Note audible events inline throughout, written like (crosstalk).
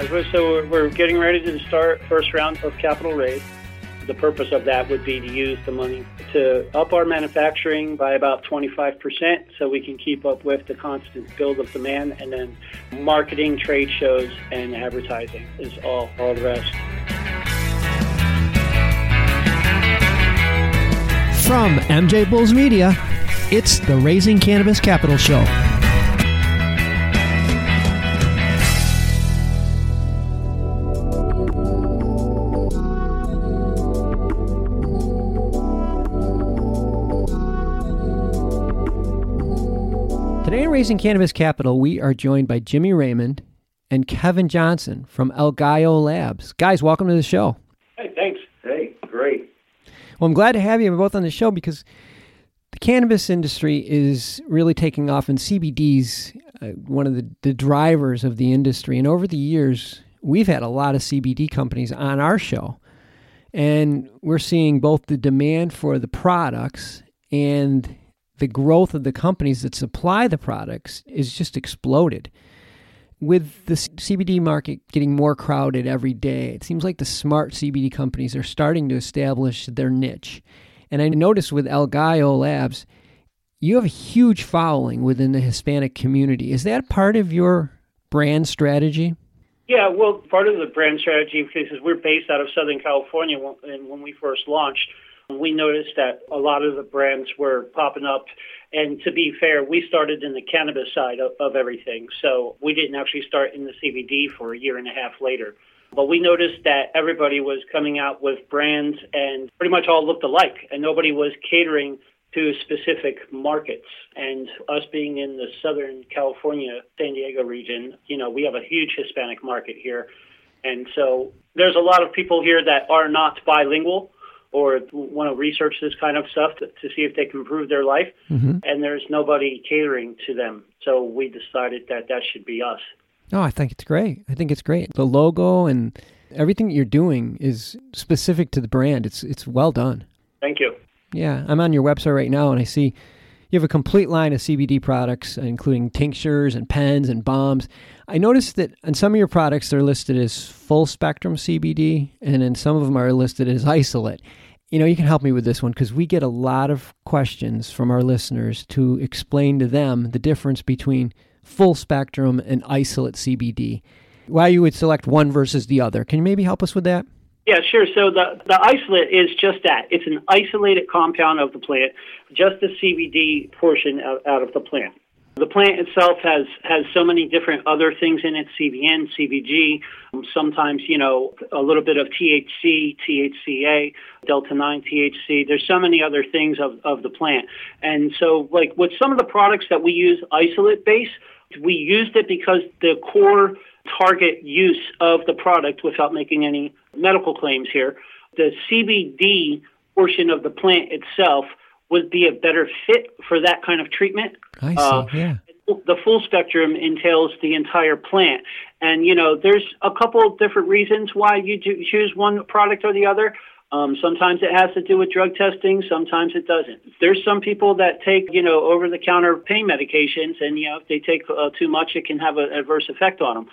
Yeah, so we're- getting ready to start first round of capital raise. The purpose of that would be to use the money to up our manufacturing by about 25% so we can keep up with the constant build of demand and then marketing, trade shows, and advertising is all, all the rest. From MJ Bulls Media, it's the Raising Cannabis Capital Show. Raising Cannabis Capital, we are joined by Jimmy Raymond and Kevin Johnson from El Gallo Labs. Guys, welcome to the show. Hey, thanks. Hey, great. Well, I'm glad to have you both on the show because the cannabis industry is really taking off, and CBD's uh, one of the, the drivers of the industry. And over the years, we've had a lot of CBD companies on our show, and we're seeing both the demand for the products and the growth of the companies that supply the products is just exploded. With the CBD market getting more crowded every day, it seems like the smart CBD companies are starting to establish their niche. And I noticed with El Gallo Labs, you have a huge following within the Hispanic community. Is that part of your brand strategy? Yeah, well, part of the brand strategy because we're based out of Southern California, and when we first launched, we noticed that a lot of the brands were popping up. And to be fair, we started in the cannabis side of, of everything. So we didn't actually start in the CBD for a year and a half later. But we noticed that everybody was coming out with brands and pretty much all looked alike, and nobody was catering to specific markets. And us being in the Southern California, San Diego region, you know, we have a huge Hispanic market here. And so there's a lot of people here that are not bilingual or want to research this kind of stuff to, to see if they can improve their life. Mm-hmm. And there's nobody catering to them. So we decided that that should be us. No, I think it's great. I think it's great. The logo and everything that you're doing is specific to the brand. It's it's well done. Thank you. Yeah, I'm on your website right now and I see you have a complete line of CBD products, including tinctures and pens and bombs. I noticed that on some of your products, they're listed as full spectrum CBD, and then some of them are listed as isolate. You know, you can help me with this one because we get a lot of questions from our listeners to explain to them the difference between full spectrum and isolate CBD. Why you would select one versus the other. Can you maybe help us with that? Yeah, sure. So the, the isolate is just that. It's an isolated compound of the plant, just the CBD portion out, out of the plant. The plant itself has, has so many different other things in it, CBN, CBG, um, sometimes, you know, a little bit of THC, THCA, Delta 9 THC. There's so many other things of, of the plant. And so, like, with some of the products that we use isolate base, we used it because the core target use of the product without making any medical claims here. The CBD portion of the plant itself would be a better fit for that kind of treatment. I see. Uh, yeah. The full spectrum entails the entire plant. And, you know, there's a couple of different reasons why you choose one product or the other. Um, sometimes it has to do with drug testing. Sometimes it doesn't. There's some people that take, you know, over-the-counter pain medications, and you know, if they take uh, too much, it can have an adverse effect on them.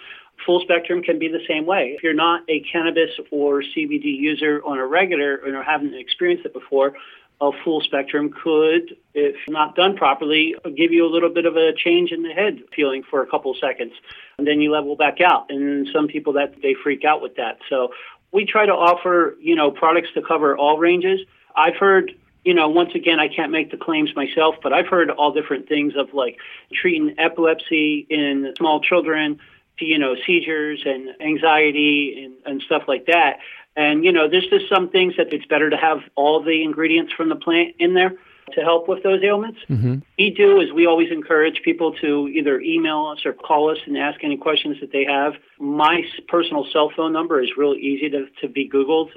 Full spectrum can be the same way. If you're not a cannabis or CBD user on a regular or haven't experienced it before, a full spectrum could, if not done properly, give you a little bit of a change in the head feeling for a couple seconds, and then you level back out. And some people that they freak out with that. So we try to offer, you know, products to cover all ranges. I've heard, you know, once again, I can't make the claims myself, but I've heard all different things of like treating epilepsy in small children, to, you know, seizures and anxiety and, and stuff like that. And, you know, there's just some things that it's better to have all the ingredients from the plant in there to help with those ailments. Mm-hmm. We do is we always encourage people to either email us or call us and ask any questions that they have. My personal cell phone number is really easy to, to be Googled.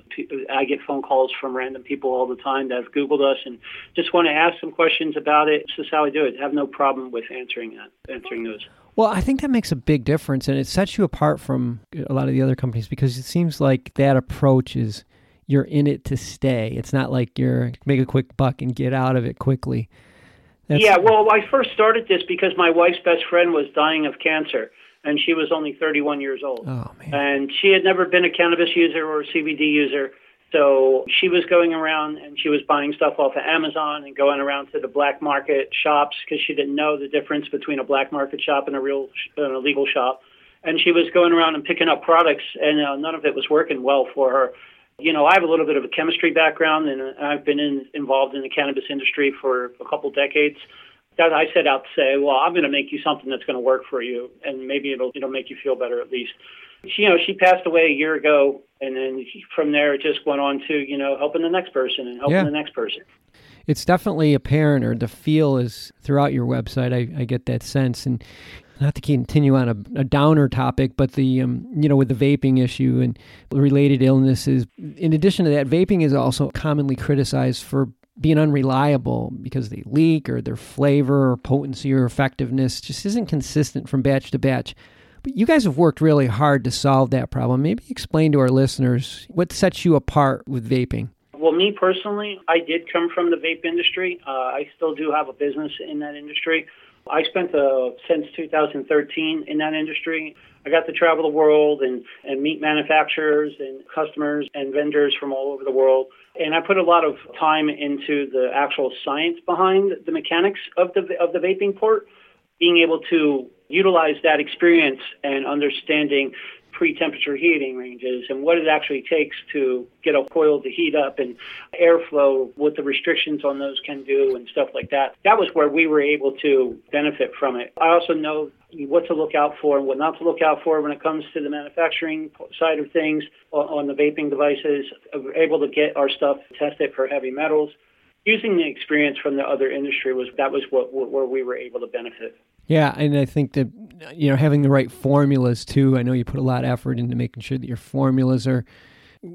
I get phone calls from random people all the time that have Googled us and just want to ask some questions about it. This is how I do it. I have no problem with answering that, answering those. Well, I think that makes a big difference, and it sets you apart from a lot of the other companies because it seems like that approach is you're in it to stay. It's not like you're make a quick buck and get out of it quickly. That's, yeah, well, I first started this because my wife's best friend was dying of cancer, and she was only 31 years old. Oh, man. And she had never been a cannabis user or a CBD user. So she was going around and she was buying stuff off of Amazon and going around to the black market shops because she didn't know the difference between a black market shop and a real a legal shop. And she was going around and picking up products, and uh, none of it was working well for her. You know, I have a little bit of a chemistry background, and I've been in, involved in the cannabis industry for a couple decades. That I set out to say, well, I'm going to make you something that's going to work for you, and maybe it'll it'll make you feel better at least. She, you know, she passed away a year ago, and then from there it just went on to you know helping the next person and helping Yeah. the next person. it's definitely apparent, or the feel is throughout your website. I, I get that sense, and not to continue on a, a downer topic, but the um, you know with the vaping issue and related illnesses. In addition to that, vaping is also commonly criticized for being unreliable because they leak or their flavor or potency or effectiveness just isn't consistent from batch to batch. But you guys have worked really hard to solve that problem. Maybe explain to our listeners what sets you apart with vaping. Well, me personally, I did come from the vape industry. Uh, I still do have a business in that industry. I spent uh, since 2013 in that industry. I got to travel the world and, and meet manufacturers and customers and vendors from all over the world. And I put a lot of time into the actual science behind the mechanics of the of the vaping port, being able to utilize that experience and understanding pre-temperature heating ranges and what it actually takes to get a coil to heat up and airflow, what the restrictions on those can do and stuff like that. That was where we were able to benefit from it. I also know what to look out for and what not to look out for when it comes to the manufacturing side of things on the vaping devices. We're able to get our stuff tested for heavy metals. Using the experience from the other industry was that was what where we were able to benefit. Yeah, and I think that you know having the right formulas too. I know you put a lot of effort into making sure that your formulas are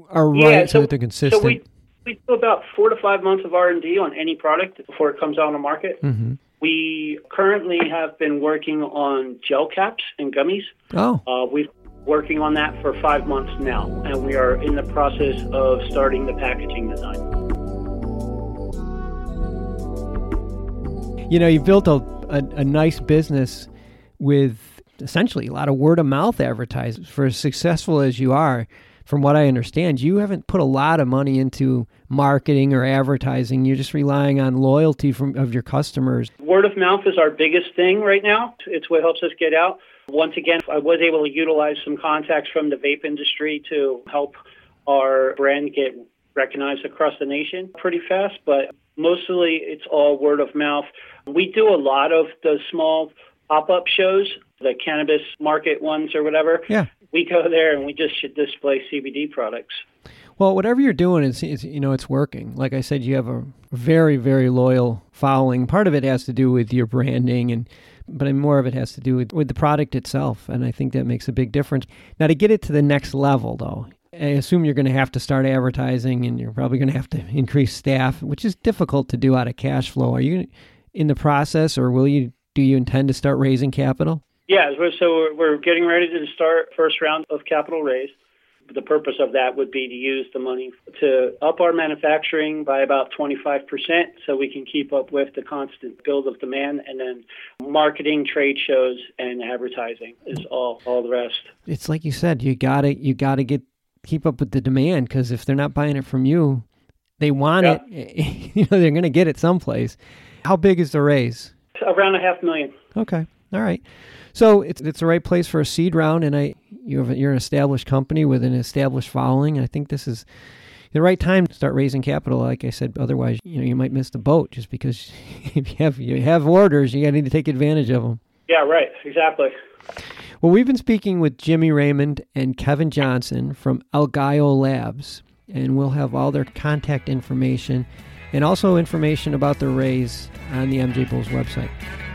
are right Yeah, so, so- that they're consistent. So we we do about four to five months of R and D on any product before it comes out on the market. hmm We currently have been working on gel caps and gummies. Oh, Uh, we've been working on that for five months now, and we are in the process of starting the packaging design. you know, you built a, a a nice business with essentially a lot of word of mouth advertising. For as successful as you are, from what I understand, you haven't put a lot of money into marketing or advertising. You're just relying on loyalty from of your customers. Word of mouth is our biggest thing right now. It's what helps us get out. Once again, I was able to utilize some contacts from the vape industry to help our brand get recognized across the nation pretty fast, but mostly it's all word of mouth. We do a lot of the small pop up shows, the cannabis market ones or whatever. Yeah. We go there and we just should display CBD products. Well, whatever you're doing, it's, it's you know it's working. Like I said, you have a very very loyal following. Part of it has to do with your branding, and but more of it has to do with, with the product itself, and I think that makes a big difference. Now, to get it to the next level, though, I assume you're going to have to start advertising, and you're probably going to have to increase staff, which is difficult to do out of cash flow. Are you in the process, or will you? Do you intend to start raising capital? Yeah, so- we're- we're getting ready to start first round of capital raise. The purpose of that would be to use the money to up our manufacturing by about 25% so we can keep up with the constant build of demand and then marketing, trade shows and advertising is all all the rest. It's like you said, you gotta you gotta get keep up with the demand because if they're not buying it from you, they want Yeah. it. (laughs) You know, they're going to get it someplace. How big is the raise? Around a half million. Okay, all right. So it's it's the right place for a seed round, and I you have you're an established company with an established following. I think this is the right time to start raising capital. Like I said, otherwise you know you might miss the boat just because (laughs) if you have you have orders, you got to need to take advantage of them. Yeah, right. Exactly. Well, we've been speaking with Jimmy Raymond and Kevin Johnson from El Labs, and we'll have all their contact information and also information about the raise on the MJ Bulls website.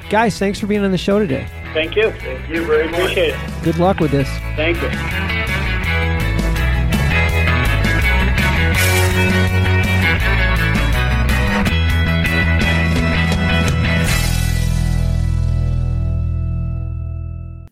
Guys, thanks for being on the show today. Thank you. Thank you. Very appreciate it. Good luck with this. Thank you.